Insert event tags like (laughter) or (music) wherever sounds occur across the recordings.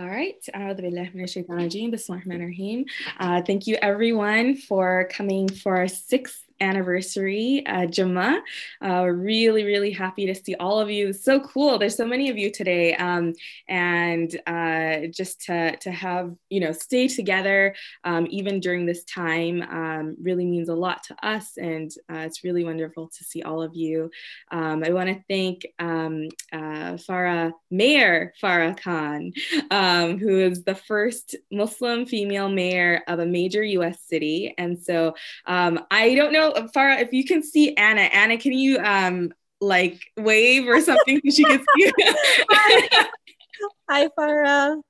All right. Uh, thank you everyone for coming for our sixth anniversary, uh, Jama. Uh, really, really happy to see all of you. So cool. There's so many of you today. Um, and uh, just to, to have, you know, stay together um, even during this time um, really means a lot to us. And uh, it's really wonderful to see all of you. Um, I want to thank um, uh, Farrah, Mayor Farrah Khan, um, who is the first Muslim female mayor of a major US city. And so I don't know Farrah, if you can see Anna, Anna, can you um like wave or something so she can see? (laughs) Hi, Farrah.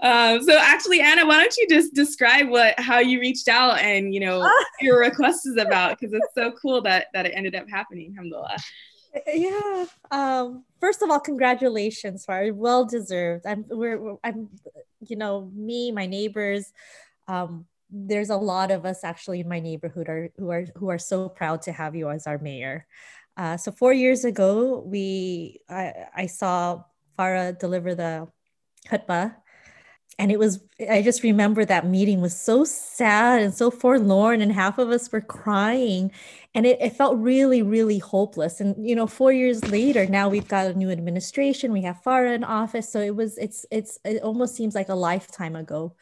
Um, so actually, Anna, why don't you just describe what how you reached out and you know (laughs) your request is about because it's so cool that that it ended up happening. Alhamdulillah. Yeah. Um, first of all, congratulations, Farrah. Well deserved. I'm we're I'm you know me, my neighbors. Um, there's a lot of us actually in my neighborhood are who are who are so proud to have you as our mayor. Uh, so four years ago, we I, I saw Farrah deliver the khutbah, and it was I just remember that meeting was so sad and so forlorn, and half of us were crying, and it, it felt really really hopeless. And you know, four years later, now we've got a new administration, we have Farrah in office, so it was it's it's it almost seems like a lifetime ago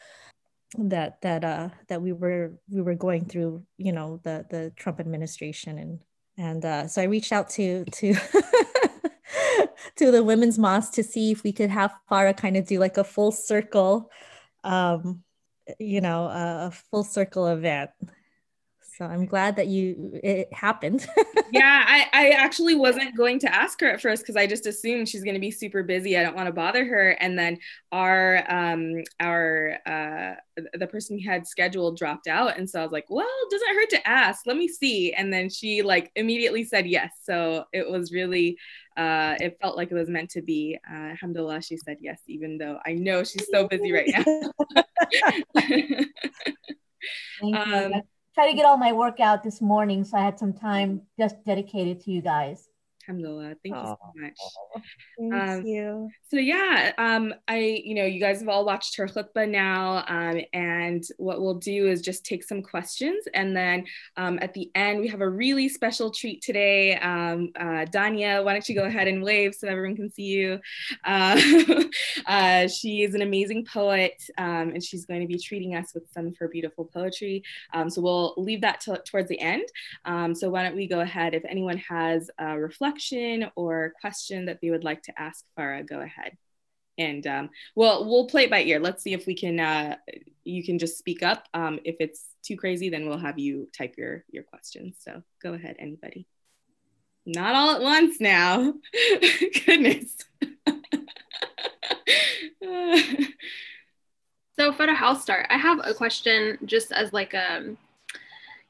that that uh that we were we were going through you know the the Trump administration. And and uh, so I reached out to to (laughs) to the women's mosque to see if we could have Farrah kind of do like a full circle um you know a, a full circle event so i'm glad that you it happened. (laughs) Yeah I, I actually wasn't going to ask her at first because i just assumed she's going to be super busy i don't want to bother her and then our um our uh the person we had scheduled dropped out and so i was like well doesn't hurt to ask let me see and then she like immediately said yes so it was really uh it felt like it was meant to be uh alhamdulillah she said yes even though i know she's so busy right now. (laughs) (laughs) Um, try to get all my work out this morning, so I had some time just dedicated to you guys. Alhamdulillah. Thank you so much. Thank um, you. So yeah, um, I, you know, you guys have all watched her khutbah now, um, and what we'll do is just take some questions, and then um, at the end we have a really special treat today. Um, uh, Dania, why don't you go ahead and wave so everyone can see you? (laughs) Uh, (laughs) uh, she is an amazing poet, um, and she's going to be treating us with some of her beautiful poetry. Um, so we'll leave that to, towards the end. Um, so why don't we go ahead? If anyone has a reflection or question that they would like to ask Farrah, go ahead. And um, well, we'll play it by ear. Let's see if we can. Uh, you can just speak up. Um, if it's too crazy, then we'll have you type your your questions. So go ahead, anybody. Not all at once now. (laughs) Goodness. (laughs) so for I'll start, I have a question just as like a um,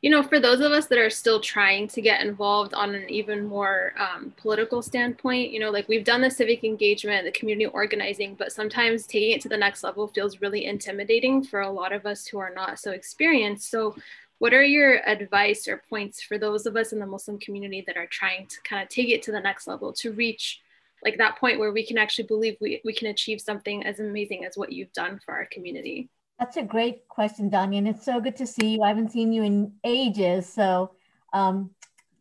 you know, for those of us that are still trying to get involved on an even more um, political standpoint, you know, like we've done the civic engagement, the community organizing, but sometimes taking it to the next level feels really intimidating for a lot of us who are not so experienced. So, what are your advice or points for those of us in the Muslim community that are trying to kind of take it to the next level to reach like that point where we can actually believe we, we can achieve something as amazing as what you've done for our community? That's a great question, Dania, and it's so good to see you. I haven't seen you in ages, so um,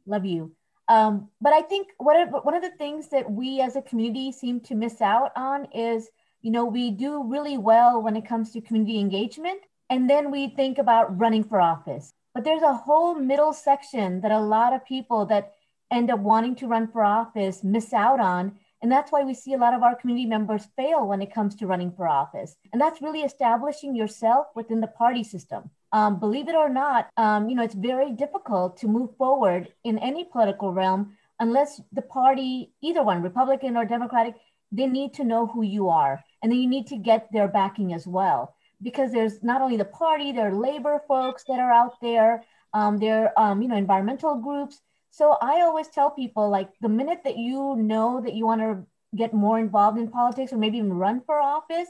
love you. Um, but I think what, one of the things that we as a community seem to miss out on is, you know, we do really well when it comes to community engagement, and then we think about running for office. But there's a whole middle section that a lot of people that end up wanting to run for office miss out on and that's why we see a lot of our community members fail when it comes to running for office. And that's really establishing yourself within the party system. Um, believe it or not, um, you know, it's very difficult to move forward in any political realm unless the party, either one, Republican or Democratic, they need to know who you are. And then you need to get their backing as well. Because there's not only the party, there are labor folks that are out there, um, there are, um, you know, environmental groups. So I always tell people like the minute that you know that you want to get more involved in politics or maybe even run for office,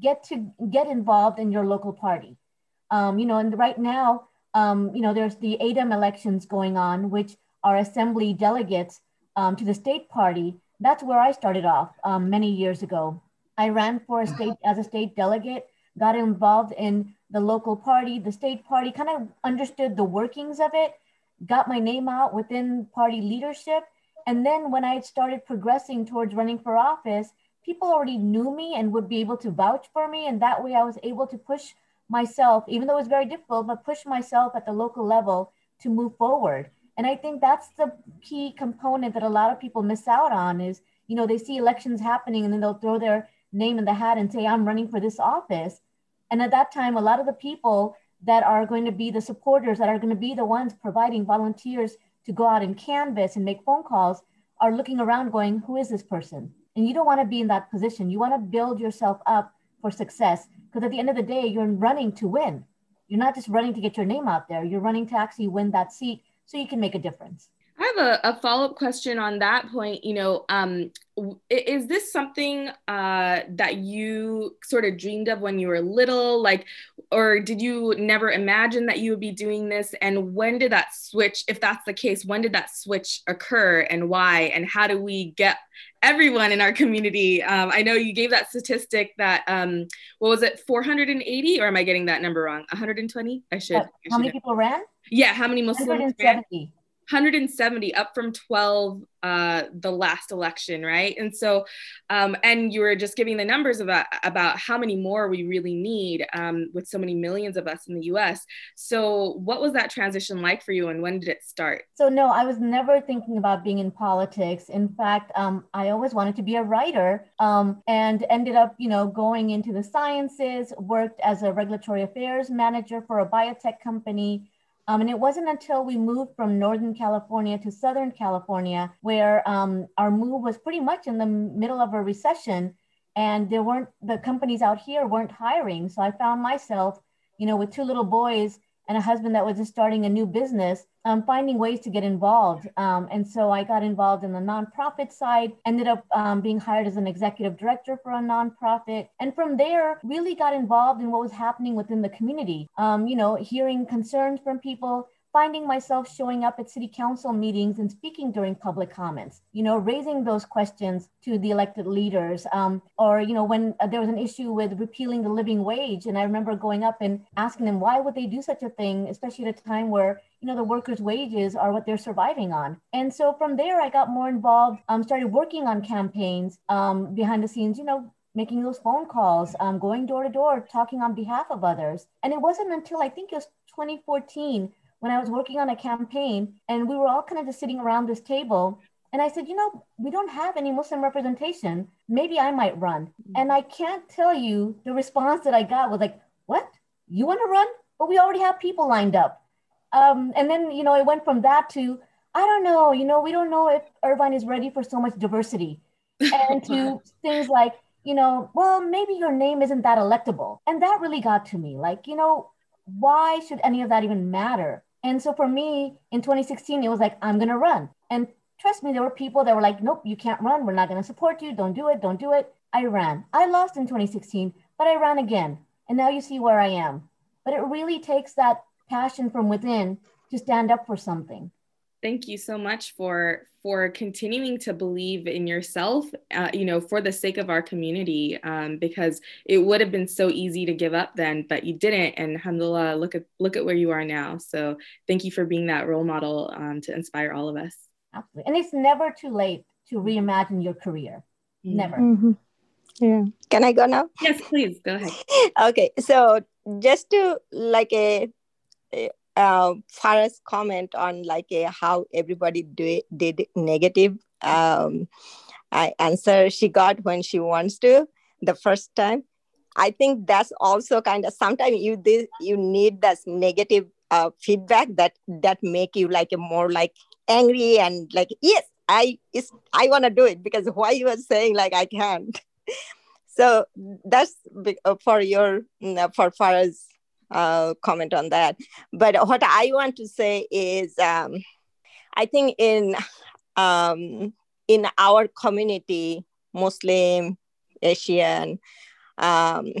get to get involved in your local party. Um, you know, and right now, um, you know, there's the ADEM elections going on, which are assembly delegates um, to the state party. That's where I started off um, many years ago. I ran for a state as a state delegate, got involved in the local party, the state party, kind of understood the workings of it, got my name out within party leadership. And then when I started progressing towards running for office, people already knew me and would be able to vouch for me. And that way I was able to push myself, even though it was very difficult, but push myself at the local level to move forward. And I think that's the key component that a lot of people miss out on is, you know, they see elections happening and then they'll throw their name in the hat and say, I'm running for this office. And at that time, a lot of the people that are going to be the supporters, that are going to be the ones providing volunteers to go out and canvass and make phone calls, are looking around going, Who is this person? And you don't want to be in that position. You want to build yourself up for success because at the end of the day, you're running to win. You're not just running to get your name out there, you're running to actually win that seat so you can make a difference. I a, a follow up question on that point. You know, um, is this something uh, that you sort of dreamed of when you were little? Like, or did you never imagine that you would be doing this? And when did that switch, if that's the case, when did that switch occur and why? And how do we get everyone in our community? Um, I know you gave that statistic that, um, what was it, 480? Or am I getting that number wrong? 120? I should. How, how many people ran? Yeah, how many Muslims 170. ran? 170 up from 12 uh, the last election right? And so um, and you were just giving the numbers about about how many more we really need um, with so many millions of us in the us so what was that transition like for you and when did it start? So no i was never thinking about being in politics. In fact um, i always wanted to be a writer um, and ended up you know going into the sciences worked as a regulatory affairs manager for a biotech company um, and it wasn't until we moved from Northern California to Southern California where um, our move was pretty much in the middle of a recession and there weren't, the companies out here weren't hiring. So I found myself, you know, with two little boys and a husband that was just starting a new business, um, finding ways to get involved. Um, and so I got involved in the nonprofit side, ended up um, being hired as an executive director for a nonprofit. And from there, really got involved in what was happening within the community. Um, you know, hearing concerns from people, finding myself showing up at city council meetings and speaking during public comments, you know, raising those questions to the elected leaders. Um, or, you know, when uh, there was an issue with repealing the living wage, and I remember going up and asking them, why would they do such a thing, especially at a time where, you know, the workers' wages are what they're surviving on. And so from there, I got more involved, um, started working on campaigns um, behind the scenes, you know, making those phone calls, um, going door to door, talking on behalf of others. And it wasn't until I think it was 2014 when I was working on a campaign and we were all kind of just sitting around this table. And I said, you know, we don't have any Muslim representation. Maybe I might run. Mm-hmm. And I can't tell you the response that I got was like, what? You want to run? But we already have people lined up. Um, and then, you know, it went from that to, I don't know, you know, we don't know if Irvine is ready for so much diversity. And to (laughs) things like, you know, well, maybe your name isn't that electable. And that really got to me. Like, you know, why should any of that even matter? And so for me in 2016, it was like, I'm going to run. And trust me, there were people that were like, nope, you can't run. We're not going to support you. Don't do it. Don't do it. I ran. I lost in 2016, but I ran again. And now you see where I am. But it really takes that passion from within to stand up for something thank you so much for for continuing to believe in yourself uh, you know for the sake of our community um, because it would have been so easy to give up then but you didn't. And alhamdulillah look at look at where you are now. So thank you for being that role model um, to inspire all of us. Absolutely. And it's never too late to reimagine your career. Mm-hmm. never. Mm-hmm. yeah. Can i go now? Yes please. Go ahead. (laughs) Okay. So just to like a uh, Farrah's comment on like a, how everybody do, did negative um, answer she got when she wants to the first time. I think that's also kind of sometimes you this, you need that negative uh, feedback that that make you like a more like angry and like yes I is I want to do it because why you are saying like I can't. (laughs) so that's uh, for your mm, for Farrah's uh, comment on that. But what I want to say is, um, I think in um, in our community, Muslim, Asian, um,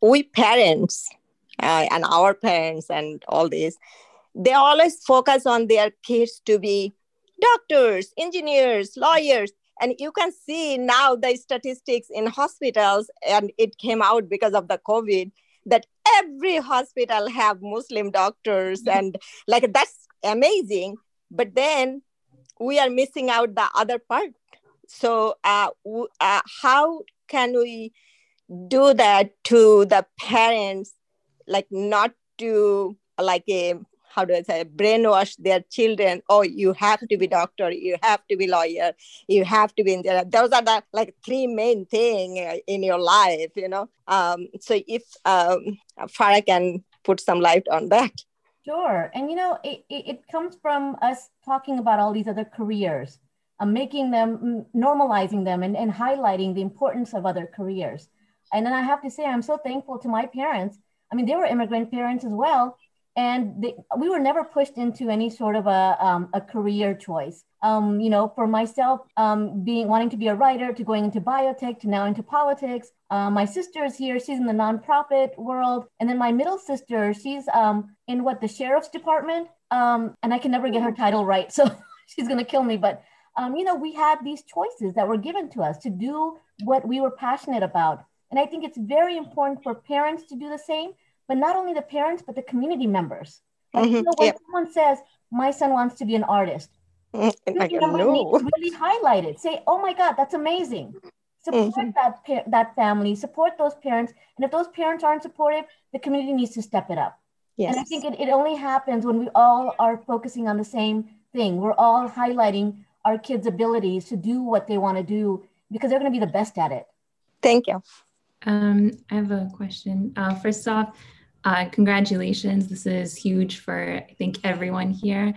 we parents uh, and our parents and all this, they always focus on their kids to be doctors, engineers, lawyers. and you can see now the statistics in hospitals and it came out because of the covid that every hospital have muslim doctors and like that's amazing. But then we are missing out the other part. So uh, uh, how can we do that to the parents like not to like a how do I say, brainwash their children. Oh, you have to be doctor, you have to be lawyer, you have to be in there. Those are the like three main thing in your life, you know. Um, so if um, Farrah can put some light on that. Sure, and you know, it, it, it comes from us talking about all these other careers, uh, making them, normalizing them, and, and highlighting the importance of other careers. And then I have to say, I'm so thankful to my parents. I mean, they were immigrant parents as well, and they, we were never pushed into any sort of a, um, a career choice. Um, you know, for myself, um, being wanting to be a writer, to going into biotech, to now into politics. Uh, my sister is here; she's in the nonprofit world, and then my middle sister, she's um, in what the sheriff's department, um, and I can never get her title right, so (laughs) she's gonna kill me. But um, you know, we had these choices that were given to us to do what we were passionate about, and I think it's very important for parents to do the same but not only the parents, but the community members. Like, mm-hmm. you know, when yep. someone says, my son wants to be an artist, mm-hmm. I know. really highlight it. Say, oh my God, that's amazing. Support mm-hmm. that, pa- that family, support those parents. And if those parents aren't supportive, the community needs to step it up. Yes. And I think it, it only happens when we all are focusing on the same thing. We're all highlighting our kids' abilities to do what they want to do because they're going to be the best at it. Thank you. Um, I have a question. Uh, first off, uh, congratulations. This is huge for, I think, everyone here.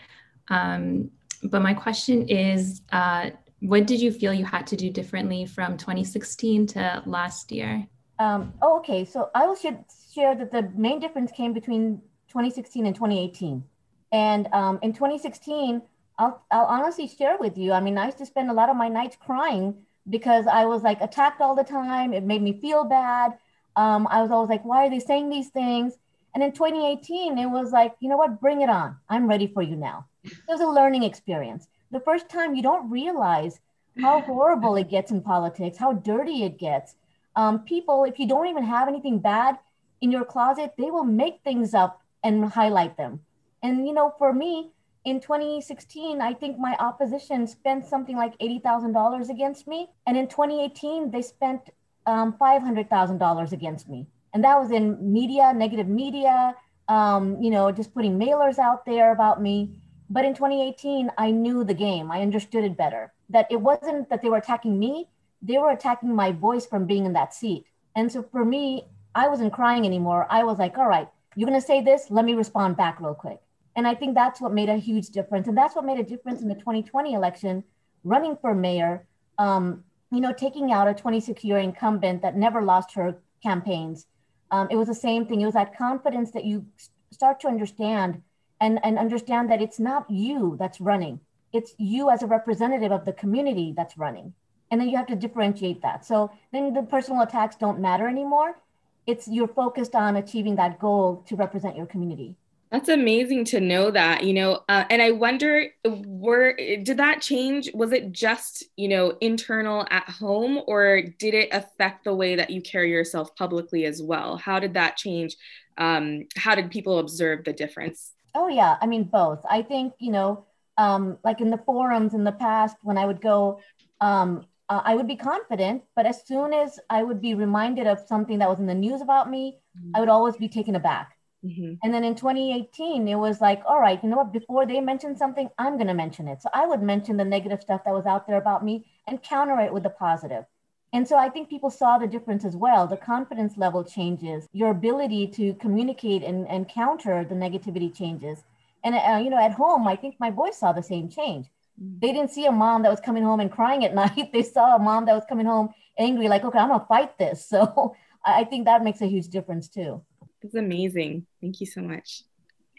Um, but my question is uh, what did you feel you had to do differently from 2016 to last year? Um, oh, okay. So I will share, share, that the main difference came between 2016 and 2018. And um, in 2016, I'll, I'll honestly share with you. I mean, I used to spend a lot of my nights crying because I was like attacked all the time. It made me feel bad. Um, I was always like, why are they saying these things? And in 2018, it was like, you know what, bring it on. I'm ready for you now. It was a learning experience. The first time you don't realize how (laughs) horrible it gets in politics, how dirty it gets. Um, people, if you don't even have anything bad in your closet, they will make things up and highlight them. And, you know, for me, in 2016, I think my opposition spent something like $80,000 against me. And in 2018, they spent um, $500,000 against me. And that was in media, negative media, um, you know, just putting mailers out there about me. But in 2018, I knew the game. I understood it better. That it wasn't that they were attacking me, they were attacking my voice from being in that seat. And so for me, I wasn't crying anymore. I was like, all right, you're going to say this, let me respond back real quick. And I think that's what made a huge difference. And that's what made a difference in the 2020 election, running for mayor, um, you know, taking out a 26 year incumbent that never lost her campaigns. Um, it was the same thing. It was that confidence that you start to understand and, and understand that it's not you that's running, it's you as a representative of the community that's running. And then you have to differentiate that. So then the personal attacks don't matter anymore. It's you're focused on achieving that goal to represent your community. That's amazing to know that, you know, uh, and I wonder, were did that change? Was it just, you know, internal at home, or did it affect the way that you carry yourself publicly as well? How did that change? Um, how did people observe the difference? Oh yeah, I mean both. I think you know, um, like in the forums in the past, when I would go, um, uh, I would be confident, but as soon as I would be reminded of something that was in the news about me, mm-hmm. I would always be taken aback Mm-hmm. And then in 2018, it was like, all right, you know what? Before they mention something, I'm going to mention it. So I would mention the negative stuff that was out there about me and counter it with the positive. And so I think people saw the difference as well. The confidence level changes, your ability to communicate and, and counter the negativity changes. And, uh, you know, at home, I think my boys saw the same change. Mm-hmm. They didn't see a mom that was coming home and crying at (laughs) night. They saw a mom that was coming home angry, like, okay, I'm going to fight this. (laughs) So I think that makes a huge difference too. It's amazing. Thank you so much.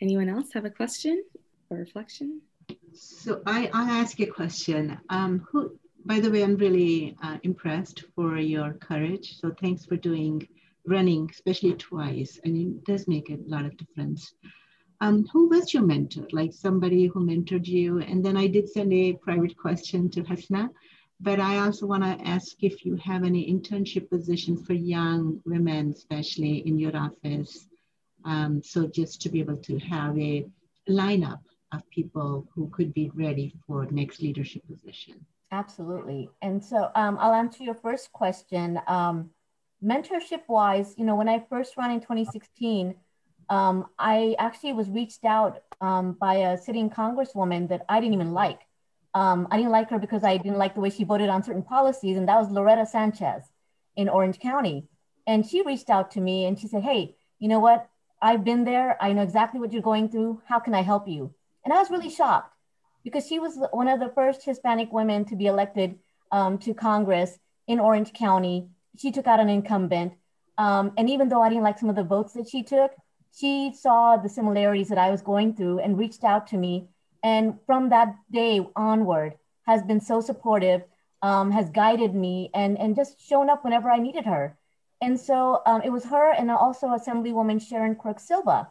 Anyone else have a question or reflection? So I, I'll ask a question. Um, who, by the way, I'm really uh, impressed for your courage. So thanks for doing running, especially twice. And it does make a lot of difference. Um, who was your mentor? Like somebody who mentored you? And then I did send a private question to Hasna. But I also want to ask if you have any internship position for young women, especially in your office. Um, so just to be able to have a lineup of people who could be ready for next leadership position. Absolutely. And so um, I'll answer your first question. Um, mentorship wise, you know, when I first ran in 2016, um, I actually was reached out um, by a sitting congresswoman that I didn't even like. Um, I didn't like her because I didn't like the way she voted on certain policies, and that was Loretta Sanchez in Orange County. And she reached out to me and she said, Hey, you know what? I've been there. I know exactly what you're going through. How can I help you? And I was really shocked because she was one of the first Hispanic women to be elected um, to Congress in Orange County. She took out an incumbent. Um, and even though I didn't like some of the votes that she took, she saw the similarities that I was going through and reached out to me. And from that day onward, has been so supportive, um, has guided me, and, and just shown up whenever I needed her. And so um, it was her and also Assemblywoman Sharon Quirk Silva,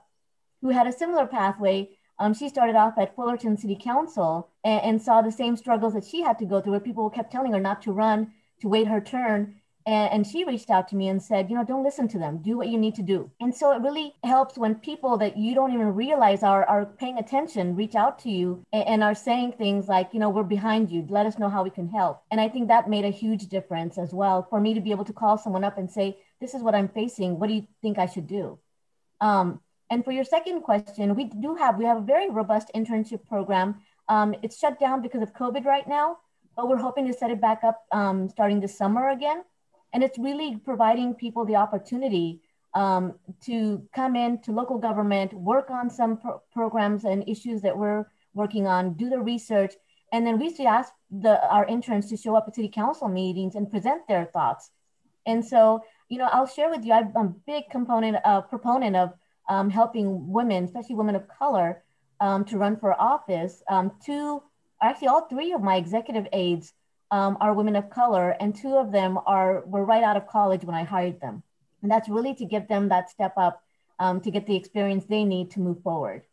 who had a similar pathway. Um, she started off at Fullerton City Council and, and, saw the same struggles that she had to go through, where people kept telling her not to run, to wait her turn. And, she reached out to me and said, you know, don't listen to them. Do what you need to do. And so it really helps when people that you don't even realize are, are paying attention reach out to you and, and are saying things like, you know, we're behind you. Let us know how we can help. And I think that made a huge difference as well for me to be able to call someone up and say, this is what I'm facing. What do you think I should do? Um, and for your second question, we do have, we have a very robust internship program. Um, it's shut down because of COVID right now, but we're hoping to set it back up um, starting this summer again. And it's really providing people the opportunity um, to come in to local government, work on some pro programs and issues that we're working on, do the research, and then we ask the, our interns to show up at city council meetings and present their thoughts. And so, you know, I'll share with you, I'm a big component, uh, proponent of um, helping women, especially women of color, um, to run for office. Um, two, actually all three of my executive aides um, are women of color, and two of them are were right out of college when I hired them. And that's really to give them that step up um, to get the experience they need to move forward.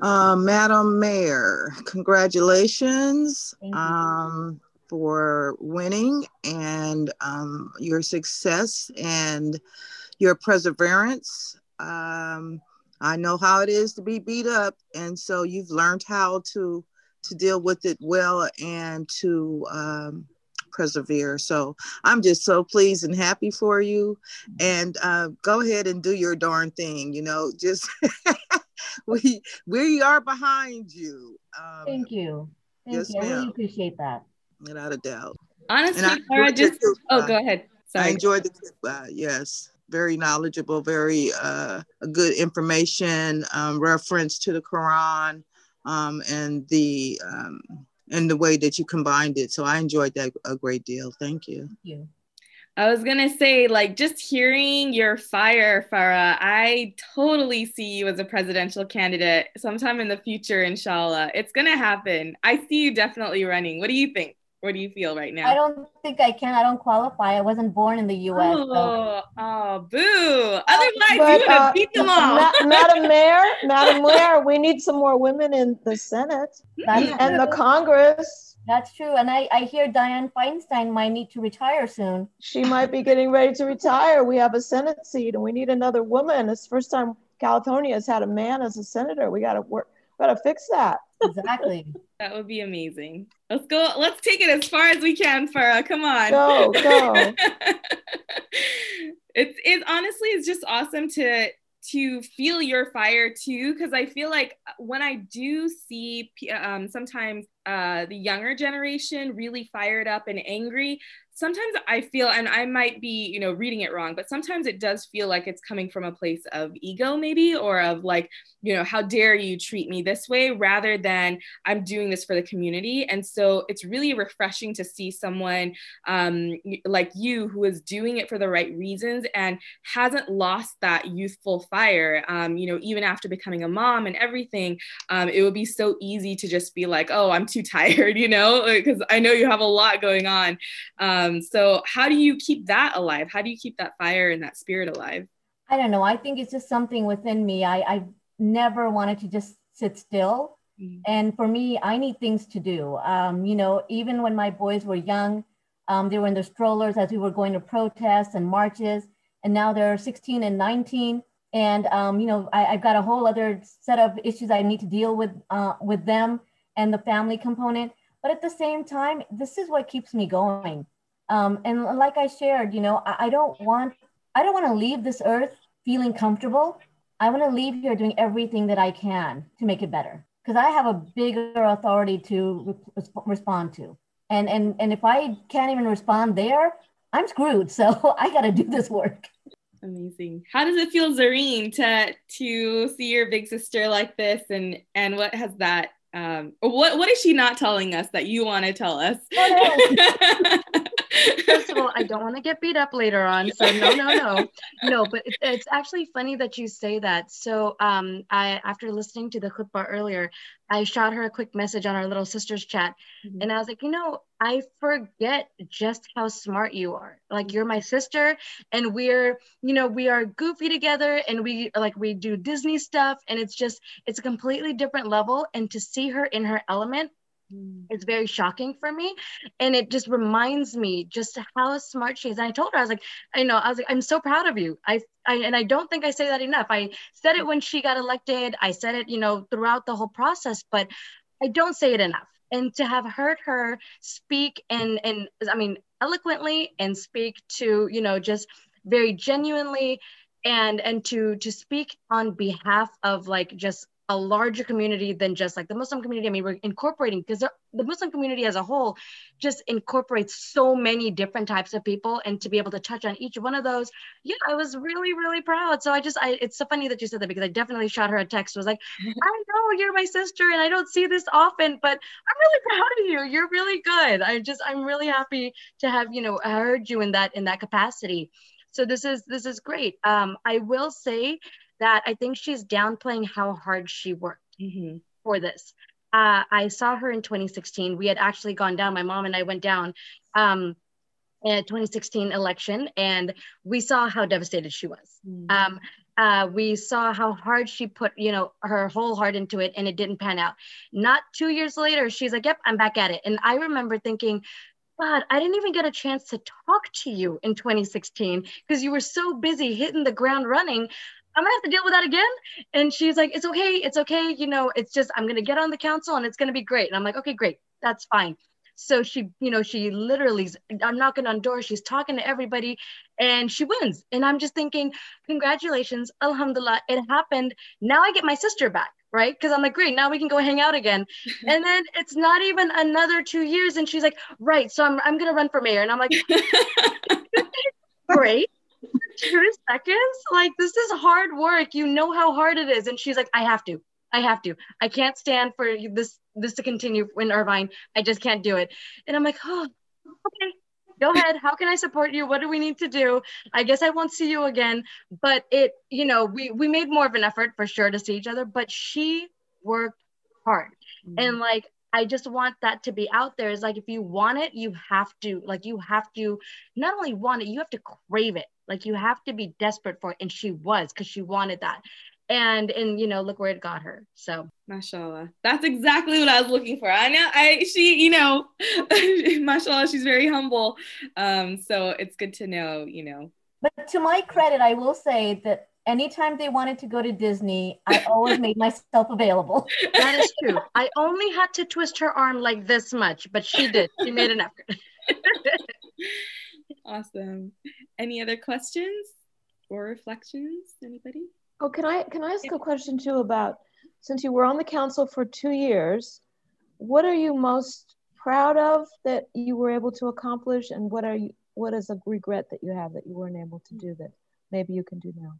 Uh, Madam Mayor, congratulations um, for winning and um, your success and your perseverance. Um, I know how it is to be beat up, and so you've learned how to to deal with it well and to um, persevere. So I'm just so pleased and happy for you. And uh, go ahead and do your darn thing. You know, just (laughs) we we are behind you. Um, Thank you. Thank yes, you. I really appreciate that. Without a doubt. Honestly, Laura, just oh, go ahead. Sorry. I enjoyed the uh, yes very knowledgeable, very uh, good information, um, reference to the Quran, um, and the um, and the way that you combined it. So I enjoyed that a great deal. Thank you. Thank you. I was gonna say, like, just hearing your fire, Farrah, I totally see you as a presidential candidate sometime in the future, inshallah. It's gonna happen. I see you definitely running. What do you think? What do you feel right now? I don't think I can. I don't qualify. I wasn't born in the U.S. Oh, so. oh boo! Otherwise, but, you would have uh, beat them all. Ma- Madam (laughs) Mayor, Madam Mayor, we need some more women in the Senate That's and true. the Congress. That's true. And I, I hear Dianne Feinstein might need to retire soon. She might be getting ready to retire. We have a Senate seat and we need another woman. It's the first time California has had a man as a senator. We got to work. We Got to fix that. Exactly. (laughs) that would be amazing. Let's go. Let's take it as far as we can, Farrah. Come on. Go, go. (laughs) it's it's honestly it's just awesome to to feel your fire too because i feel like when i do see um, sometimes uh, the younger generation really fired up and angry sometimes I feel, and I might be, you know, reading it wrong, but sometimes it does feel like it's coming from a place of ego, maybe, or of like, you know, how dare you treat me this way rather than I'm doing this for the community. And so it's really refreshing to see someone um, like you who is doing it for the right reasons and hasn't lost that youthful fire. Um, you know, even after becoming a mom and everything, um, it would be so easy to just be like, oh, I'm too (laughs) tired, you know, because I know you have a lot going on. Um, um, so how do you keep that alive? How do you keep that fire and that spirit alive? I don't know. I think it's just something within me. I, I never wanted to just sit still. Mm. And for me, I need things to do. Um, you know, even when my boys were young, um, they were in their strollers as we were going to protests and marches. And now they're 16 and 19. And, um, you know, I, have got a whole other set of issues I need to deal with uh, with them and the family component. But at the same time, this is what keeps me going. Um, and like I shared, you know, I, I don't want, I don't want to leave this earth feeling comfortable. I want to leave here doing everything that I can to make it better because I have a bigger authority to re- respond to. And, and, and if I can't even respond there, I'm screwed. (laughs) So I got to do this work. Amazing. How does it feel, Zareen, to to see your big sister like this, and and what has that? Um, what what is she not telling us that you want to tell us? (laughs) First of all, I don't want to get beat up later on, so no, no, no, no. But it, it's actually funny that you say that. So, um, I after listening to the khutbah earlier, I shot her a quick message on our little sisters chat, mm-hmm. and I was like, you know, I forget just how smart you are. Like you're my sister, and we're, you know, we are goofy together, and we like we do Disney stuff, and it's just it's a completely different level. And to see her in her element Mm. It's very shocking for me. And it just reminds me just how smart she is. And I told her, I was like, I know, I was like, I'm so proud of you. I, I and I don't think I say that enough. I said it when she got elected. I said it, you know, throughout the whole process, but I don't say it enough. And to have heard her speak and and I mean eloquently and speak to, you know, just very genuinely and and to to speak on behalf of like just a larger community than just like the Muslim community. I mean, we're incorporating because the Muslim community as a whole just incorporates so many different types of people, and to be able to touch on each one of those, yeah, I was really, really proud. So I just, I, it's so funny that you said that because I definitely shot her a text. Was like, (laughs) I know you're my sister, and I don't see this often, but I'm really proud of you. You're really good. I just, I'm really happy to have you know heard you in that in that capacity. So this is this is great. Um, I will say that I think she's downplaying how hard she worked mm-hmm. for this. Uh, I saw her in 2016. We had actually gone down. My mom and I went down um, in 2016 election, and we saw how devastated she was. Mm-hmm. Um, uh, we saw how hard she put, you know, her whole heart into it, and it didn't pan out. Not two years later, she's like, "Yep, I'm back at it." And I remember thinking, God, I didn't even get a chance to talk to you in 2016 because you were so busy hitting the ground running. I'm gonna have to deal with that again. And she's like, it's okay, it's okay. You know, it's just I'm gonna get on the council and it's gonna be great. And I'm like, okay, great, that's fine. So she, you know, she literally, I'm knocking on doors, she's talking to everybody, and she wins. And I'm just thinking, congratulations, alhamdulillah, it happened. Now I get my sister back, right? Because I'm like, great, now we can go hang out again. (laughs) and then it's not even another two years, and she's like, right, so I'm, I'm gonna run for mayor. And I'm like, (laughs) (laughs) great two seconds? Like, this is hard work. You know how hard it is. And she's like, I have to. I have to. I can't stand for this this to continue in Irvine. I just can't do it. And I'm like, oh, okay, go ahead. How can I support you? What do we need to do? I guess I won't see you again. But it, you know, we we made more of an effort for sure to see each other. But she worked hard, mm-hmm. and like I just want that to be out there. Is like if you want it, you have to like you have to not only want it, you have to crave it. Like you have to be desperate for it. And she was because she wanted that. And and you know, look where it got her. So mashallah. That's exactly what I was looking for. I know I she, you know, (laughs) mashallah, she's very humble. Um, so it's good to know, you know. But to my credit, I will say that anytime they wanted to go to Disney, I always made myself available. (laughs) That is true. I only had to twist her arm like this much, but she did. She made an effort. (laughs) awesome. Any other questions or reflections? Anybody? Oh, can I can I ask a question too about since you were on the council for two years, what are you most proud of that you were able to accomplish, and what are you what is a regret that you have that you weren't able to do that maybe you can do now?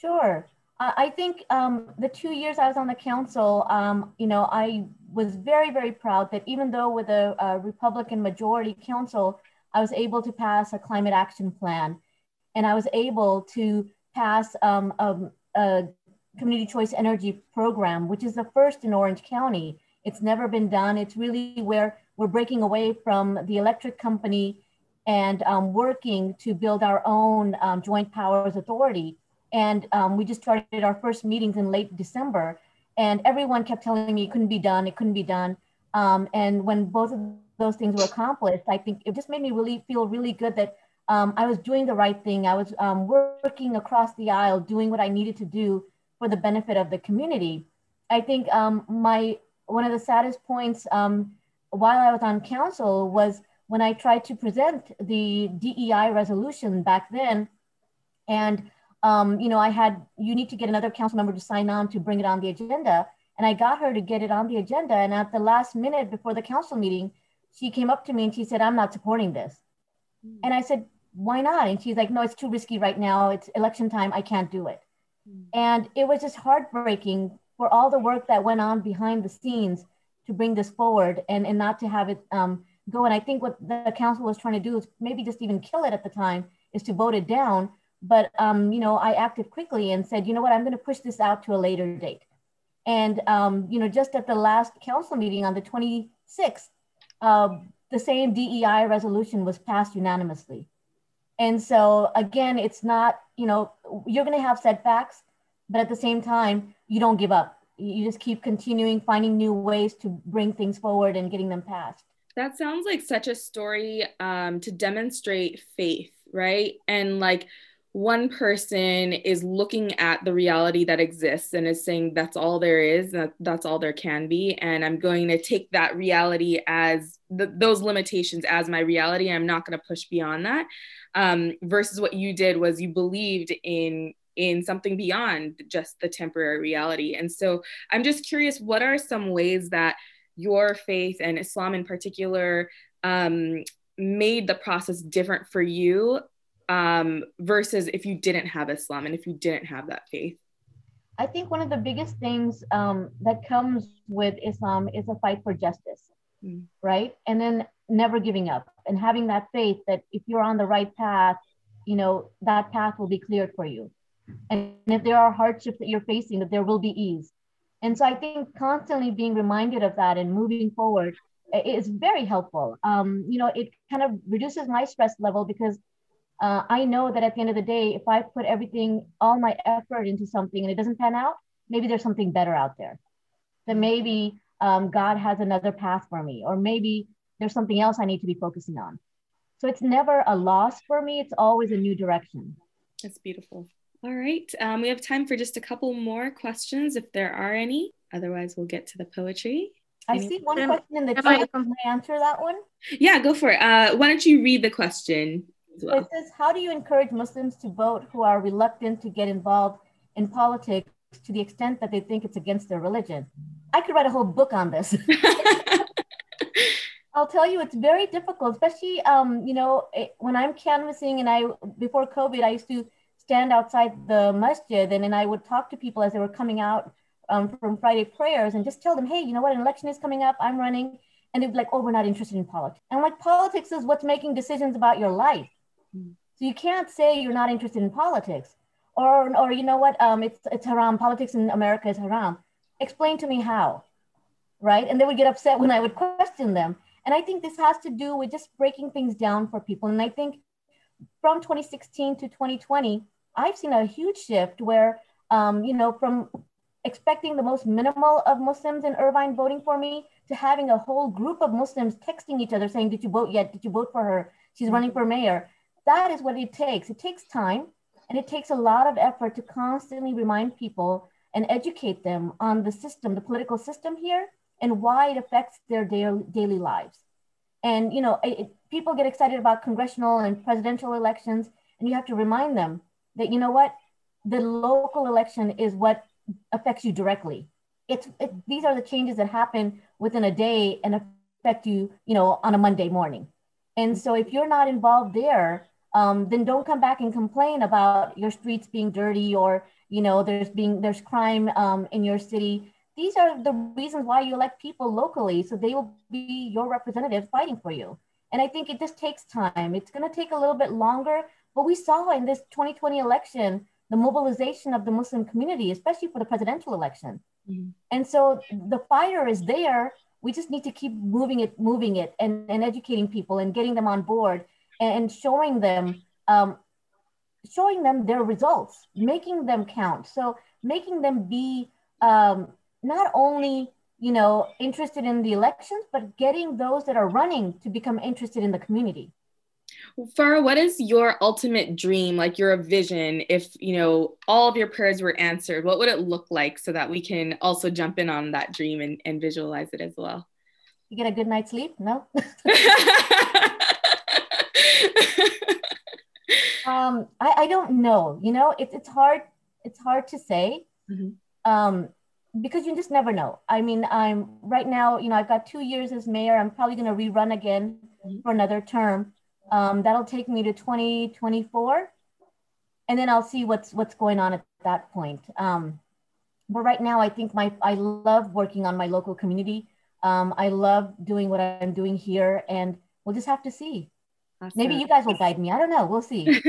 Sure. I think um, the two years I was on the council, um, you know, I was very, very proud that even though with a, a Republican majority council, I was able to pass a climate action plan, and I was able to pass um, a, um, a community choice energy program, which is the first in Orange County. It's never been done. It's really where we're breaking away from the electric company and um, working to build our own um, joint powers authority. And um, we just started our first meetings in late December. and everyone kept telling me it couldn't be done, it couldn't be done. Um, and when both of those things were accomplished, I think it just made me really feel really good that um, I was doing the right thing. I was um, working across the aisle, doing what I needed to do for the benefit of the community. I think um, my one of the saddest points um, while I was on council was when I tried to present the DEI resolution back then, and um, you know I had you need to get another council member to sign on to bring it on the agenda, and I got her to get it on the agenda, and at the last minute before the council meeting, she came up to me and she said, "I'm not supporting this," mm. and I said, "Why not?" And she's like, "No, it's too risky right now. It's election time. I can't do it." Mm. And it was just heartbreaking for all the work that went on behind the scenes to bring this forward and, and not to have it um, go. And I think what the council was trying to do is maybe just even kill it at the time, is to vote it down. But um, you know, I acted quickly and said, you know what, I'm going to push this out to a later date. And um, you know, just at the last council meeting on the 26th, uh, the same DEI resolution was passed unanimously. And so again, it's not, you know, you're going to have setbacks, but at the same time, you don't give up. You just keep continuing finding new ways to bring things forward and getting them passed. That sounds like such a story um, to demonstrate faith, right? And like one person is looking at the reality that exists and is saying that's all there is, that that's all there can be, and I'm going to take that reality as those limitations as my reality. I'm not going to push beyond that. Um, versus what you did was you believed in in something beyond just the temporary reality. And so I'm just curious what are some ways that your faith and Islam in particular um, made the process different for you um, versus if you didn't have Islam and if you didn't have that faith? I think one of the biggest things um, that comes with Islam is a fight for justice, mm. right? And then never giving up and having that faith that if you're on the right path, you know, that path will be cleared for you. And if there are hardships that you're facing, that there will be ease. And so I think constantly being reminded of that and moving forward is very helpful. Um, you know, it kind of reduces my stress level because uh, I know that at the end of the day, if I put everything, all my effort into something and it doesn't pan out, maybe there's something better out there. That maybe um, God has another path for me, or maybe there's something else I need to be focusing on. So it's never a loss for me, it's always a new direction. That's beautiful. All right. Um, we have time for just a couple more questions if there are any. Otherwise, we'll get to the poetry. I any see one question in the chat. Can I answer that one? Yeah, go for it. Uh, why don't you read the question? It says, How do you encourage Muslims to vote who are reluctant to get involved in politics to the extent that they think it's against their religion? I could write a whole book on this. (laughs) I'll tell you, it's very difficult, especially, um, you know, it, when I'm canvassing and I, before COVID, I used to stand outside the masjid and then I would talk to people as they were coming out um, from Friday prayers and just tell them, hey, you know what, an election is coming up, I'm running. And they'd be like, oh, we're not interested in politics. And like, politics is what's making decisions about your life. So you can't say you're not interested in politics. Or, or you know what, um, it's, it's haram, politics in America is haram. Explain to me how, right? And they would get upset when I would question them. And I think this has to do with just breaking things down for people. And I think from 2016 to 2020, I've seen a huge shift where, um, you know, from expecting the most minimal of Muslims in Irvine voting for me to having a whole group of Muslims texting each other saying, Did you vote yet? Did you vote for her? She's running for mayor. That is what it takes. It takes time and it takes a lot of effort to constantly remind people and educate them on the system, the political system here, and why it affects their daily, lives. And, you know, it, people get excited about congressional and presidential elections, and you have to remind them that you know what the local election is what affects you directly it's it, these are the changes that happen within a day and affect you you know on a monday morning and so if you're not involved there um, then don't come back and complain about your streets being dirty or you know there's being there's crime um, in your city these are the reasons why you elect people locally so they will be your representatives fighting for you and i think it just takes time it's going to take a little bit longer but we saw in this 2020 election the mobilization of the Muslim community, especially for the presidential election. Mm-hmm. And so the fire is there. We just need to keep moving it, moving it, and, and educating people and getting them on board and showing them, um, showing them their results, making them count. So making them be um, not only you know interested in the elections, but getting those that are running to become interested in the community. Farrah, what is your ultimate dream, like your vision, if you know all of your prayers were answered? What would it look like so that we can also jump in on that dream and, and visualize it as well? You get a good night's sleep? No. (laughs) (laughs) (laughs) um, I, I don't know. You know, it, it's hard. It's hard to say. Mm-hmm. Um, because you just never know. I mean, I'm right now, you know, I've got two years as mayor. I'm probably going to rerun again mm-hmm. for another term. Um, that'll take me to 2024, and then I'll see what's what's going on at that point. Um, but right now, I think my I love working on my local community. Um, I love doing what I'm doing here, and we'll just have to see. Awesome. Maybe you guys will guide me. I don't know. We'll see. (laughs)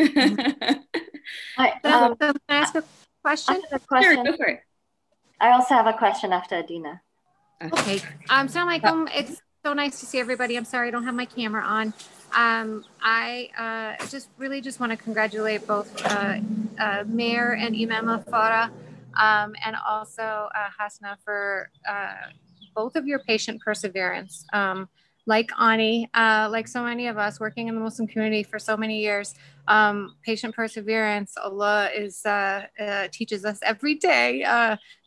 I, um, can I ask a question? A question. Sure, go for it. I also have a question after Adina. Okay. Um, so, Michael, it's so nice to see everybody. I'm sorry I don't have my camera on. Um, I uh, just really just want to congratulate both uh, uh, Mayor and Imam Farrah um, and also uh, Hasna for uh, both of your patient perseverance. Um, like Ani, uh, like so many of us working in the Muslim community for so many years, um, patient perseverance, Allah is teaches us every day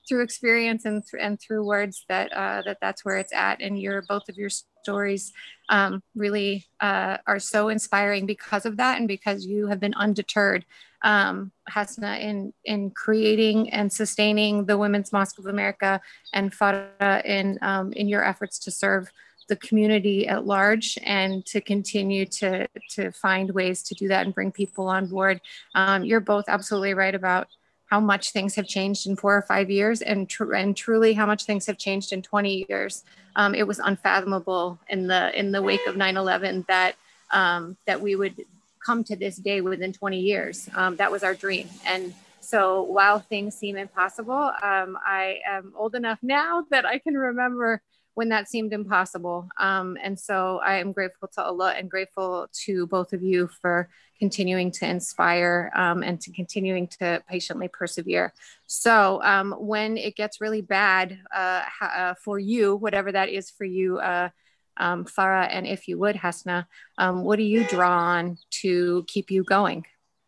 through experience and, th- and through words that uh, that that's where it's at. And your both of your stories um, really uh, are so inspiring because of that and because you have been undeterred um, Hasna in in creating and sustaining the Women's Mosque of America and Farrah in um, in your efforts to serve the community at large and to continue to to find ways to do that and bring people on board. Um, you're both absolutely right about how much things have changed in four or five years and, tr- and truly how much things have changed in 20 years. Um, it was unfathomable in the in the wake of 9-11 that um, that we would come to this day within 20 years. Um, that was our dream. And so while things seem impossible, um, I am old enough now that I can remember when that seemed impossible. Um, and so I am grateful to Allah and grateful to both of you for continuing to inspire um, and to continuing to patiently persevere. So um, when it gets really bad uh, uh, for you, whatever that is for you, uh, um, Farrah, and if you would, Hasna, um, what do you draw on to keep you going?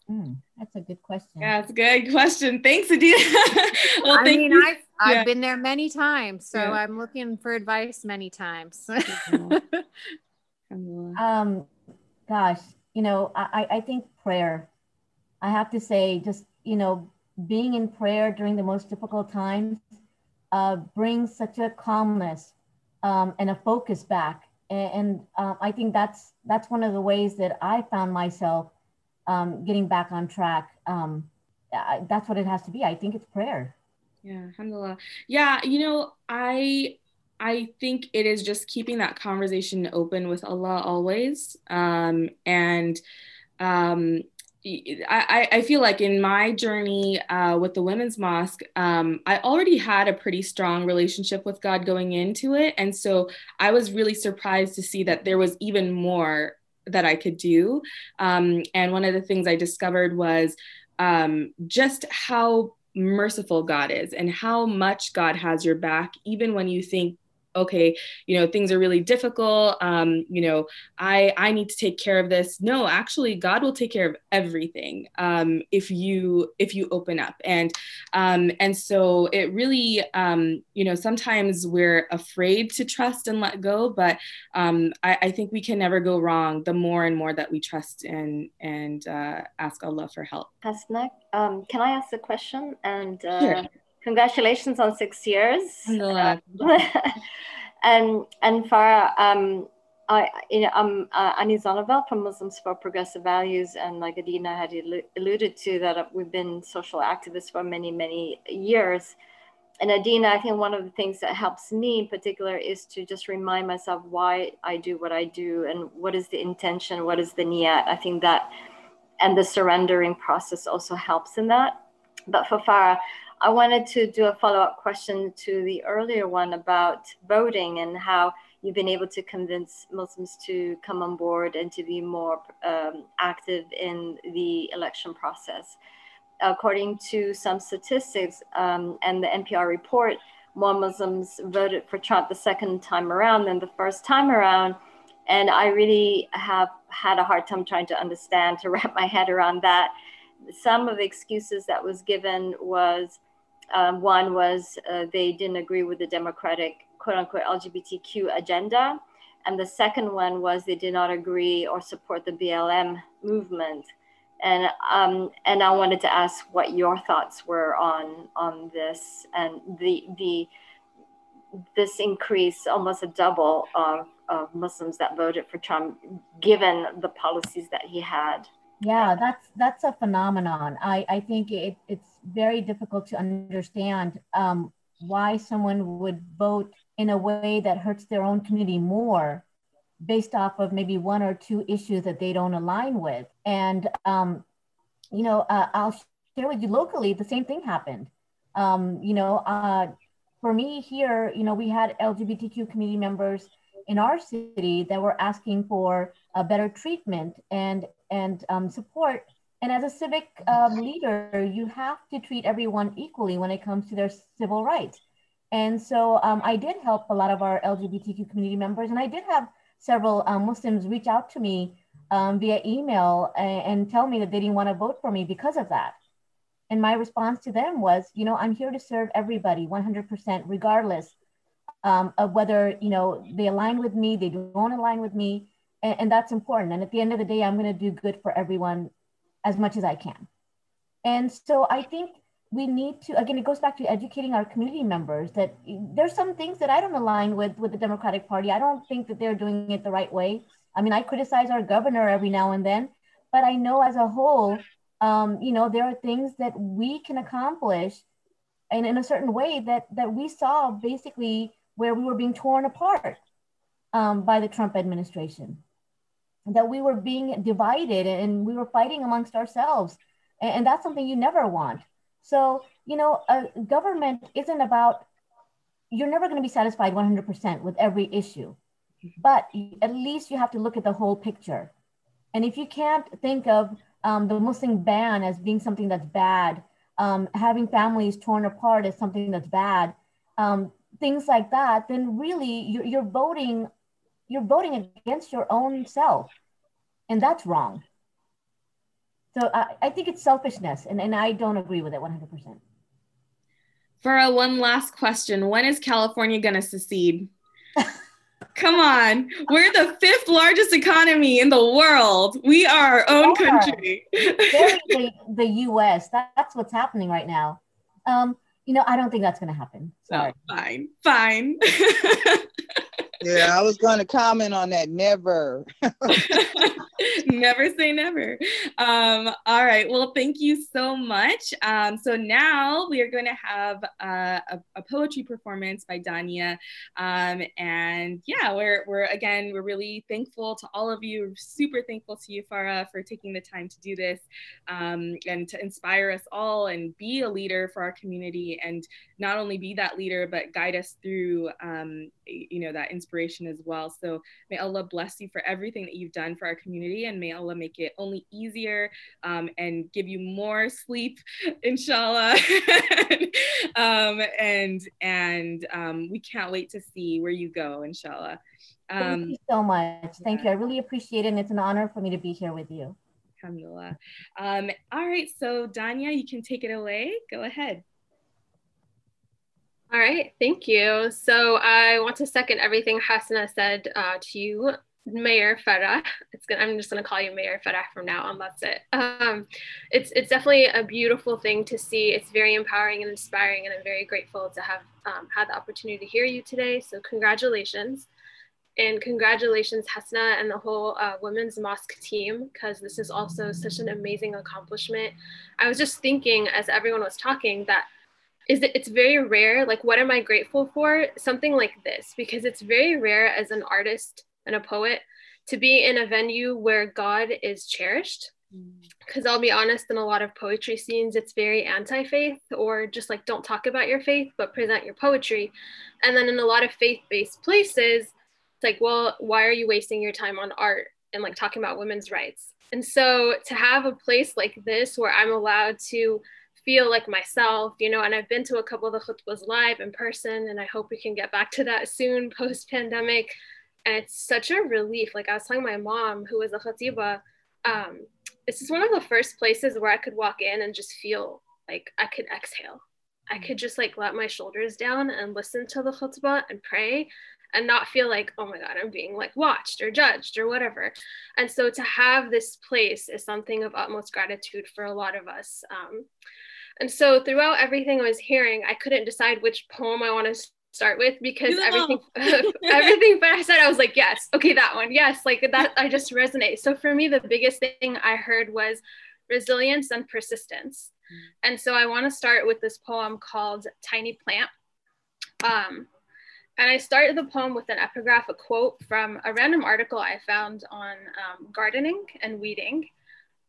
Mm, that's a good question. Yeah, it's a good question. Thanks, Adina. (laughs) well, I mean, you. I've, I've yeah. been there many times, so yeah. I'm looking for advice many times. (laughs) um, gosh, you know, I, I think prayer, I have to say, just, you know, being in prayer during the most difficult times uh, brings such a calmness um, and a focus back. And, and uh, I think that's that's one of the ways that I found myself um, getting back on track. Um, I, that's what it has to be. I think it's prayer. Yeah, alhamdulillah. Yeah, you know, I I think it is just keeping that conversation open with Allah always. Um, and um, I, I feel like in my journey uh, with the Women's Mosque, um, I already had a pretty strong relationship with God going into it. And so I was really surprised to see that there was even more that I could do. Um, and one of the things I discovered was um, just how merciful God is and how much God has your back, even when you think okay you know things are really difficult um, you know i i need to take care of this. No actually god will take care of everything um, if you if you open up. And um, and so it really um, you know sometimes we're afraid to trust and let go but um, I, I, think we can never go wrong the more and more that we trust and and uh, ask allah for help. Um, can i ask a question? And uh, sure congratulations on six years. Uh, (laughs) and and Farrah, um, I you know I'm uh, Ani Zonneveld from Muslims for Progressive Values, and like Adina had alluded to that we've been social activists for many many years. And Adina, I think one of the things that helps me in particular is to just remind myself why I do what I do and what is the intention, what is the niyat. I think that, and the surrendering process also helps in that. But for Farrah, I wanted to do a follow up question to the earlier one about voting and how you've been able to convince Muslims to come on board and to be more um, active in the election process. According to some statistics um, and the NPR report, more Muslims voted for Trump the second time around than the first time around. And I really have had a hard time trying to understand, to (laughs) wrap my head around that. Some of the excuses that was given was um, one was uh, they didn't agree with the Democratic quote unquote LGBTQ agenda. And the second one was they did not agree or support the BLM movement. And, um, and I wanted to ask what your thoughts were on, on this and the, the, this increase, almost a double of, of Muslims that voted for Trump, given the policies that he had. Yeah, that's that's a phenomenon. I, I think it, it's very difficult to understand um, why someone would vote in a way that hurts their own community more based off of maybe one or two issues that they don't align with. And, um, you know, uh, I'll share with you locally, the same thing happened. Um, you know, uh, for me here, you know, we had LGBTQ community members in our city that were asking for a better treatment and, and um, support. And as a civic um, leader, you have to treat everyone equally when it comes to their civil rights. And so um, I did help a lot of our LGBTQ community members, and I did have several um, Muslims reach out to me um, via email and, and, tell me that they didn't want to vote for me because of that. And my response to them was, you know, I'm here to serve everybody 100%, regardless um, of whether, you know, they align with me, they don't align with me. And, and that's important. And at the end of the day, I'm going to do good for everyone as much as I can. And so I think we need to again it goes back to educating our community members that there's some things that i don't align with with the democratic party. I don't think that they're doing it the right way. I mean i criticize our governor every now and then but i know as a whole um, you know there are things that we can accomplish and in a certain way that that we saw basically where we were being torn apart um, by the trump administration that we were being divided and we were fighting amongst ourselves. And, and that's something you never want. So, you know, a government isn't about, you're never going to be satisfied 100% with every issue, but at least you have to look at the whole picture. And if you can't think of um, the Muslim ban as being something that's bad, um, having families torn apart as something that's bad, um, things like that, then really you're, you're voting, you're voting against your own self, and that's wrong. So I, I think it's selfishness, and, and I don't agree with it 100%. For a one last question, when is California going to secede? (laughs) Come on, we're the fifth largest economy in the world. We are our own yeah. country. (laughs) the, the U.S. That, that's what's happening right now. Um, you know, I don't think that's going to happen. Sorry. Oh, fine, fine. (laughs) yeah, I was going to comment on that. Never. (laughs) never say never. Um, all right. Well, thank you so much. Um, so now we are going to have a, a, poetry performance by Dania. Um, and yeah, we're, we're again, we're really thankful to all of you. super thankful to you, Farrah, for taking the time to do this um, and to inspire us all and be a leader for our community and not only be that leader, but guide us through, um, you know, that inspiration as well. So may Allah bless you for everything that you've done for our community and may Allah make it only easier um, and give you more sleep, (laughs) inshallah. (laughs) um, and and um, we can't wait to see where you go, inshallah. Thank um, you so much. Thank yeah. you. I really appreciate it. And it's an honor for me to be here with you. Alhamdulillah. Um, all right, so Dania, you can take it away. Go ahead. All right, thank you. So I want to second everything Hasna said uh, to you, Mayor Farrah. It's gonna, I'm just going to call you Mayor Farrah from now on. That's it. Um, it's it's definitely a beautiful thing to see. It's very empowering and inspiring, and I'm very grateful to have um, had the opportunity to hear you today. So congratulations. And congratulations, Hasna and the whole uh, Women's Mosque team, because this is also such an amazing accomplishment. I was just thinking as everyone was talking that is that it's very rare like what am i grateful for? Something like this because it's very rare as an artist and a poet to be in a venue where god is cherished. Because mm. i'll be honest in a lot of poetry scenes it's very anti-faith or just like don't talk about your faith but present your poetry. And then in a lot of faith-based places it's like well why are you wasting your time on art and like talking about women's rights? And so to have a place like this where i'm allowed to feel like myself, you know, and I've been to a couple of the khutbahs live in person, and I hope we can get back to that soon (laughs) post pandemic. And it's such a relief. Like I was telling my mom, who was a khatiba, um, this is one of the first places where I could walk in and just feel like I could exhale. I could just like let my shoulders down and listen to the khutbah and pray and not feel like, oh my God, I'm being like watched or judged or whatever. And so to have this place is something of utmost gratitude for a lot of us. Um, and so throughout everything I was hearing, I couldn't decide which poem I want to start with because everything (laughs) (laughs) everything but I said I was like yes okay that one yes like that I just resonate. So for me the biggest thing I heard was resilience and persistence. Mm. and so I want to start with this poem called Tiny Plant. Um, and I started the poem with an epigraph a quote from a random article I found on um, gardening and weeding.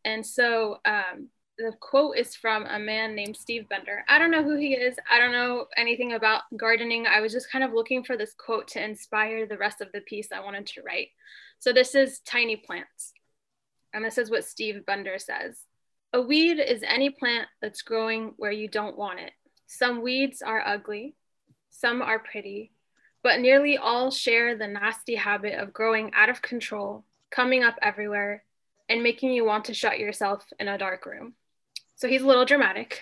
And so um, the quote is from a man named Steve Bender. I don't know who he is. I don't know anything about gardening. I was just kind of looking for this quote to inspire the rest of the piece I wanted to write. So this is Tiny Plants. And this is what Steve Bender says. A weed is any plant that's growing where you don't want it. Some weeds are ugly, some are pretty, but nearly all share the nasty habit of growing out of control, coming up everywhere, and making you want to shut yourself in a dark room. So he's a little dramatic.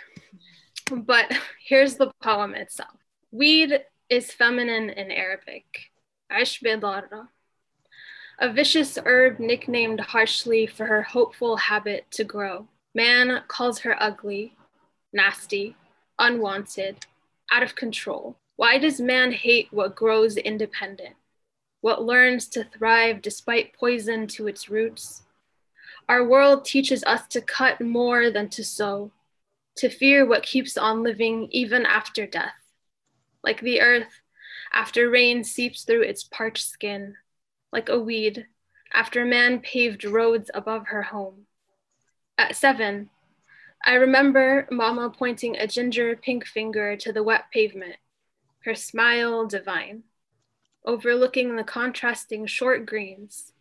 But here's the poem itself. Weed is feminine in Arabic. A vicious herb nicknamed harshly for her hopeful habit to grow. Man calls her ugly, nasty, unwanted, out of control. Why does man hate what grows independent? What learns to thrive despite poison to its roots? Our world teaches us to cut more than to sow, to fear what keeps on living even after death. Like the earth, after rain seeps through its parched skin, like a weed, after man paved roads above her home. At seven, I remember Mama pointing a ginger pink finger to the wet pavement, her smile divine, overlooking the contrasting short greens.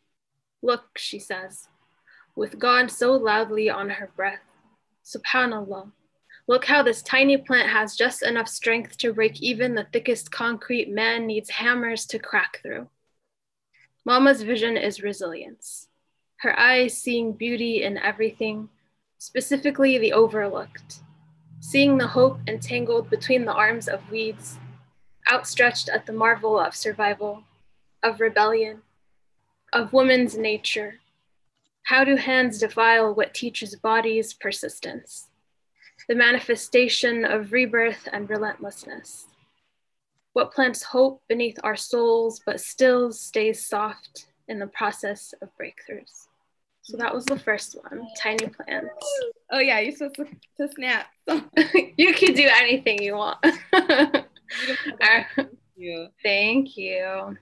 Look, she says, with God so loudly on her breath. Subhanallah. Look how this tiny plant has just enough strength to break even the thickest concrete man needs hammers to crack through. Mama's vision is resilience. Her eyes seeing beauty in everything, specifically the overlooked, seeing the hope entangled between the arms of weeds, outstretched at the marvel of survival, of rebellion, of woman's nature, how do hands defile what teaches bodies persistence? The manifestation of rebirth and relentlessness. What plants hope beneath our souls, but still stays soft in the process of breakthroughs. So that was the first one, tiny plants. Oh yeah, you're supposed to, to snap. (laughs) you can do anything you want. Thank you. (laughs) Thank you.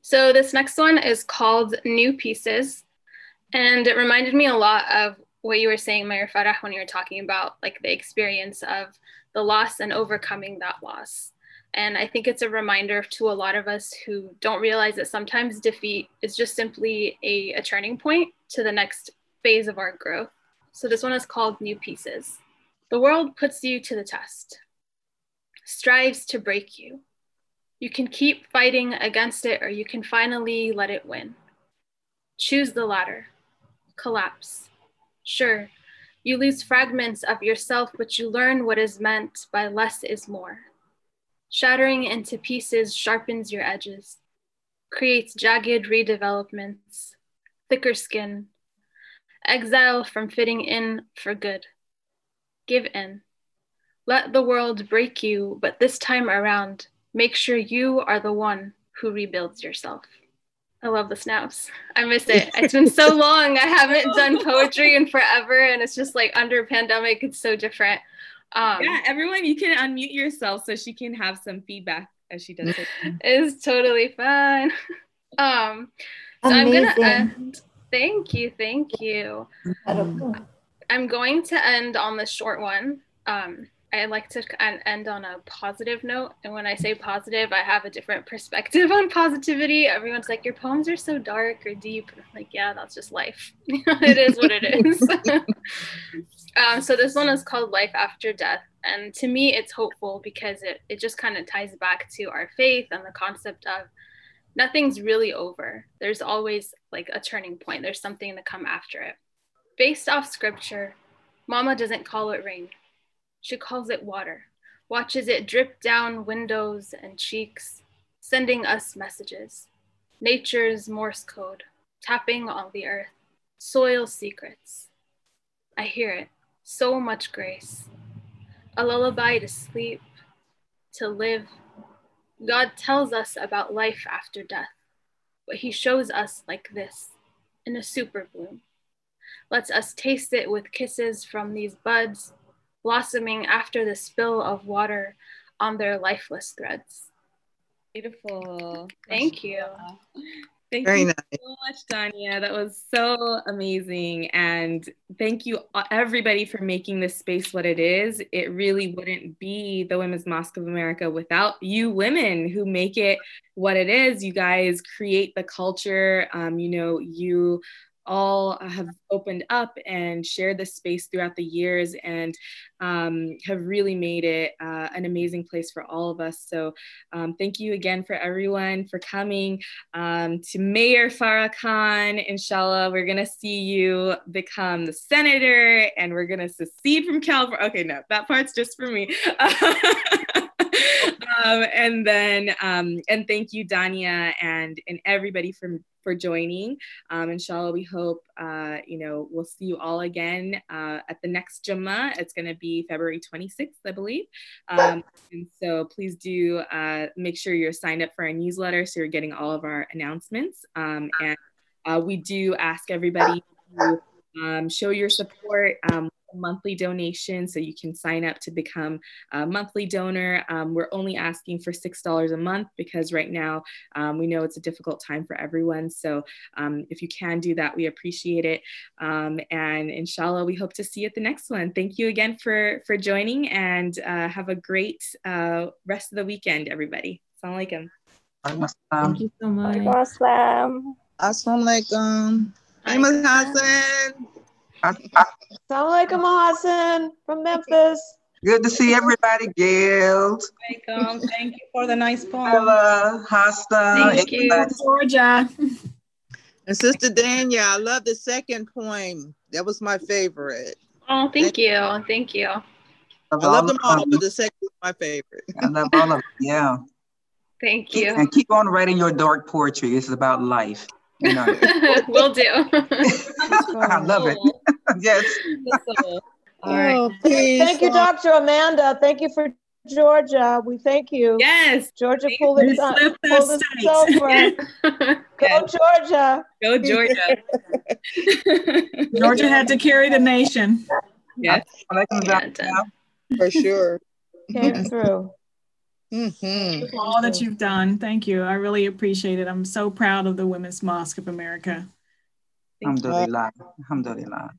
So this next one is called New Pieces. And it reminded me a lot of what you were saying, Mayor Farrah, when you were talking about like the experience of the loss and overcoming that loss. And I think it's a reminder to a lot of us who don't realize that sometimes defeat is just simply a, a turning point to the next phase of our growth. So this one is called New Pieces. The world puts you to the test, strives to break you. You can keep fighting against it, or you can finally let it win. Choose the latter collapse. Sure, you lose fragments of yourself, but you learn what is meant by less is more. Shattering into pieces sharpens your edges, creates jagged redevelopments, thicker skin, exile from fitting in for good. Give in. Let the world break you, but this time around, make sure you are the one who rebuilds yourself. I love the snaps. I miss it. It's been (laughs) so long. I haven't done poetry in forever, and it's just like under pandemic, it's so different. Um, yeah, everyone, you can unmute yourself so she can have some feedback as she does it. (laughs) it's totally fine. Um, so Amazing. I'm gonna end. Thank you, thank you. I'm going to end on this short one. Um, I like to end on a positive note. And when I say positive, I have a different (laughs) perspective on positivity. Everyone's like, Your poems are so dark or deep. I'm like, Yeah, that's just life. (laughs) it is what it is. (laughs) um, so this one is called Life After Death. And to me, it's hopeful because it, it just kind of ties back to our faith and the concept of nothing's really over. There's always like a turning point, there's something to come after it. Based off scripture, Mama doesn't call it rain she calls it water, watches it drip down windows and cheeks, sending us messages. Nature's Morse code, tapping on the earth, soil secrets. I hear it, so much grace. A lullaby to sleep, to live. God tells us about life after death, but He shows us like this in a super bloom. Lets us taste it with kisses from these buds blossoming after the spill of water on their lifeless threads. Beautiful. Thank you. Thank Very you nice. so much, Dania. That was so amazing. And thank you, everybody, for making this space what it is. It really wouldn't be the Women's Mosque of America without you women who make it what it is. You guys create the culture. Um, you know, you all have opened up and shared this space throughout the years and um, have really made it uh, an amazing place for all of us. So um, thank you again for everyone for coming. Um, to Mayor Farrah Khan, inshallah, we're gonna see you become the senator and we're gonna secede from California. Okay, no, that part's just for me. (laughs) (laughs) Um, and then um, and thank you Dania, and and everybody from for joining. Um, inshallah, we hope, uh, you know, we'll see you all again uh, at the next Jummah. It's going to be February 26th, I believe. Um, and so please do uh, make sure you're signed up for our newsletter so you're getting all of our announcements. Um, and uh, we do ask everybody to um, show your support. Monthly donation so you can sign up to become a monthly donor. Um, we're only asking for $6 a month because right now um, we know it's a difficult time for everyone. So um, if you can do that, we appreciate it. Um, and inshallah, we hope to see you at the next one. Thank you again for, for joining and uh, have a great uh, rest of the weekend, everybody. Assalamu alaikum. Thank you so much. Assalamu alaikum. Ahmed Hassan. Assalamualaikum Hassan from Memphis. Good to see everybody, Gail. Welcome. Thank you for the nice poem. Hello, Hasta. Thank you, Georgia. And Sister Dania, I love the second poem. That was my favorite. Oh, thank, thank you. Thank you. I love them all, but the second was my favorite. I love all of them. Yeah. Thank you. And keep on writing your dark poetry. This is about life. You know. (laughs) Will do. (laughs) I love it. (laughs) yes. All right. Oh, thank you, Dr. Amanda. Thank you for Georgia. We thank you. Yes. Georgia pulled it up. Pulled us over. (laughs) Go Georgia. Go Georgia. (laughs) Georgia had to carry the nation. Yes. For sure. Came through. Mm-hmm. For all that you've done. Thank you. I really appreciate it. I'm so proud of the Women's Mosque of America. Alhamdulillah. Alhamdulillah.